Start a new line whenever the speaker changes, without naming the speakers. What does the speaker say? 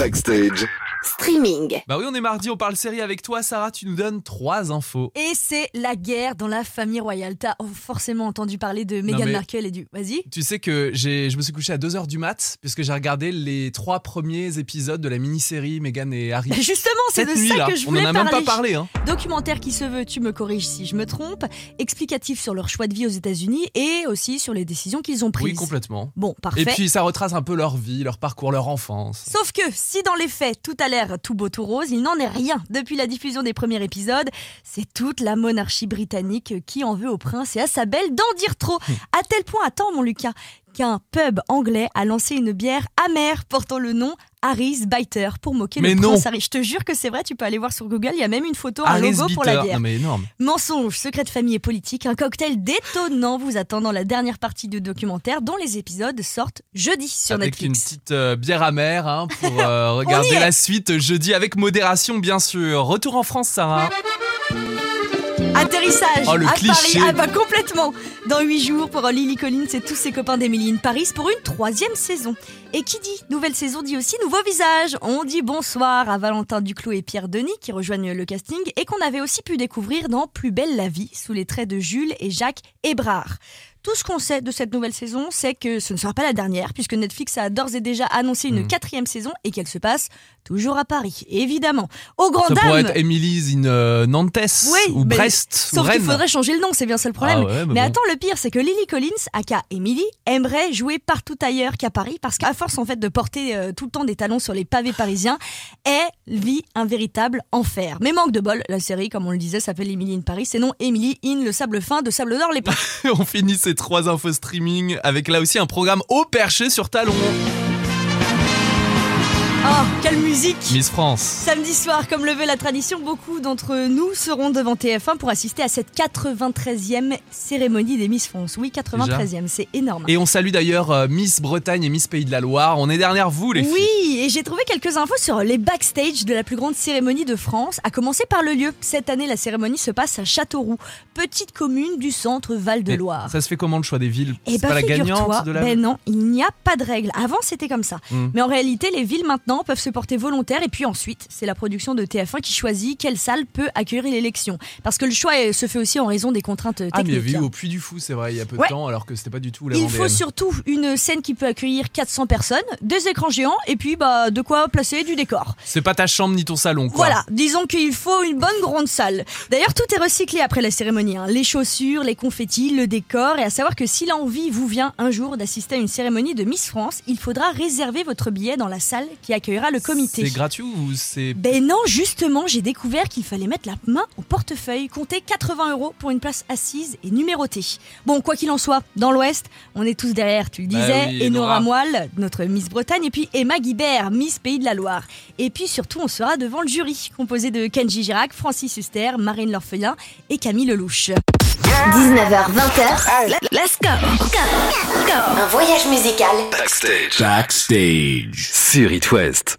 Backstage.
Streaming.
Bah oui, on est mardi, on parle série avec toi, Sarah. Tu nous donnes trois infos.
Et c'est la guerre dans la famille royale. T'as forcément entendu parler de Meghan
mais-
Markle et du. Vas-y.
Tu sais que j'ai, je me suis couché à 2h du mat, puisque j'ai regardé les trois premiers épisodes de la mini-série Meghan et Harry.
Justement, c'est
Cette
de
nuit
ça
là,
que je
on
voulais
en a
parler.
même pas parlé. Hein.
Documentaire qui se veut, tu me corriges si je me trompe, explicatif sur leur choix de vie aux États-Unis et aussi sur les décisions qu'ils ont prises.
Oui, complètement.
Bon, parfait.
Et puis ça retrace un peu leur vie, leur parcours, leur enfance.
Sauf que si dans les faits tout a l'air tout beau tout rose, il n'en est rien. Depuis la diffusion des premiers épisodes, c'est toute la monarchie britannique qui en veut au prince et à sa belle d'en dire trop.
Hum.
À tel point, attends mon Lucas, qu'un pub anglais a lancé une bière amère portant le nom Harry's Biter pour moquer
Mais
le
non.
prince Harry. Je te jure que c'est vrai, tu peux aller voir sur Google, il y a même une photo, un
Harry's
logo pour la bière.
Non mais énorme.
Mensonge, secret de famille et politique, un cocktail détonnant vous attend dans la dernière partie du documentaire dont les épisodes sortent jeudi sur
avec une
Netflix.
petite euh, bière amère hein, pour euh, regarder la suite jeudi avec modération bien sûr. Retour en France Sarah.
Atterrissage
Oh, le
à
cliché.
Paris, ah bah complètement. Dans 8 jours pour Lily Collins et tous ses copains d'Emily in Paris pour une troisième saison. Et qui dit nouvelle saison dit aussi nouveau visage. On dit bonsoir à Valentin Duclos et Pierre Denis qui rejoignent le casting et qu'on avait aussi pu découvrir dans Plus belle la vie sous les traits de Jules et Jacques Hébrard. Tout ce qu'on sait de cette nouvelle saison, c'est que ce ne sera pas la dernière, puisque Netflix a d'ores et déjà annoncé une
Hmm.
quatrième saison et qu'elle se passe toujours à Paris, évidemment. Au grand
Ça
dam
pourrait être Emily's in euh, Nantes
Oui,
ou Brest
Sauf qu'il faudrait changer le nom, c'est bien ça le problème.
Ah ouais, mais
mais
bon.
attends, le pire, c'est que Lily Collins, aka Emily, aimerait jouer partout ailleurs qu'à Paris, parce qu'à force en fait de porter euh, tout le temps des talons sur les pavés parisiens, elle vit un véritable enfer. Mais manque de bol, la série, comme on le disait, s'appelle Emily in Paris, c'est non Emily in le sable fin de Sable d'Or les.
On finit ces trois infos streaming avec là aussi un programme haut perché sur talon.
Oh, quelle musique
Miss France.
Samedi soir, comme le veut la tradition, beaucoup d'entre nous seront devant TF1 pour assister à cette 93e cérémonie des Miss France. Oui, 93e, c'est énorme.
Et on salue d'ailleurs euh, Miss Bretagne et Miss Pays de la Loire. On est derrière vous les filles.
Oui, et j'ai trouvé quelques infos sur les backstage de la plus grande cérémonie de France, à commencer par le lieu. Cette année, la cérémonie se passe à Châteauroux, petite commune du centre Val-de-Loire.
Ça se fait comment le choix des villes?
Et
C'est
bah
pas la gagnante de la
ben non, il n'y a pas de règle. Avant c'était comme ça.
Hmm.
Mais en réalité, les villes maintenant peuvent se porter volontaires et puis ensuite, c'est la production de TF1 qui choisit quelle salle peut accueillir l'élection. Parce que le choix se fait aussi en raison des contraintes
Ah mais il y
techniques.
avait eu au Puy du Fou, c'est vrai, il y a peu
Ouais.
de temps, alors que c'était pas du tout la
Il faut surtout une scène qui peut accueillir 400 personnes, des écrans géants et puis bah de quoi placer du décor.
C'est pas ta chambre ni ton salon, quoi.
Voilà, disons qu'il faut une bonne grande salle. D'ailleurs, tout est recyclé après la cérémonie. hein. Les chaussures, les confettis, le décor. Et à savoir que si l'envie vous vient un jour d'assister à une cérémonie de Miss France, il faudra réserver votre billet dans la salle qui accueillera le comité.
C'est gratuit ou c'est.
Ben non, justement, j'ai découvert qu'il fallait mettre la main au portefeuille, compter 80 euros pour une place assise et numérotée. Bon, quoi qu'il en soit, dans l'Ouest, on est tous derrière, tu le
Bah
disais,
oui,
Enora
Enora.
Moelle, notre Miss Bretagne, et puis Emma Guibert, Miss Pays de la Loire. Et puis surtout, on sera devant le jury, composé de Kenji Girac, Francis Huster, Marine L'Orphelin et Camille Lelouch.
19h20h. Let's go. Go. Go. Un voyage musical
Backstage.
Backstage.
Sur It West.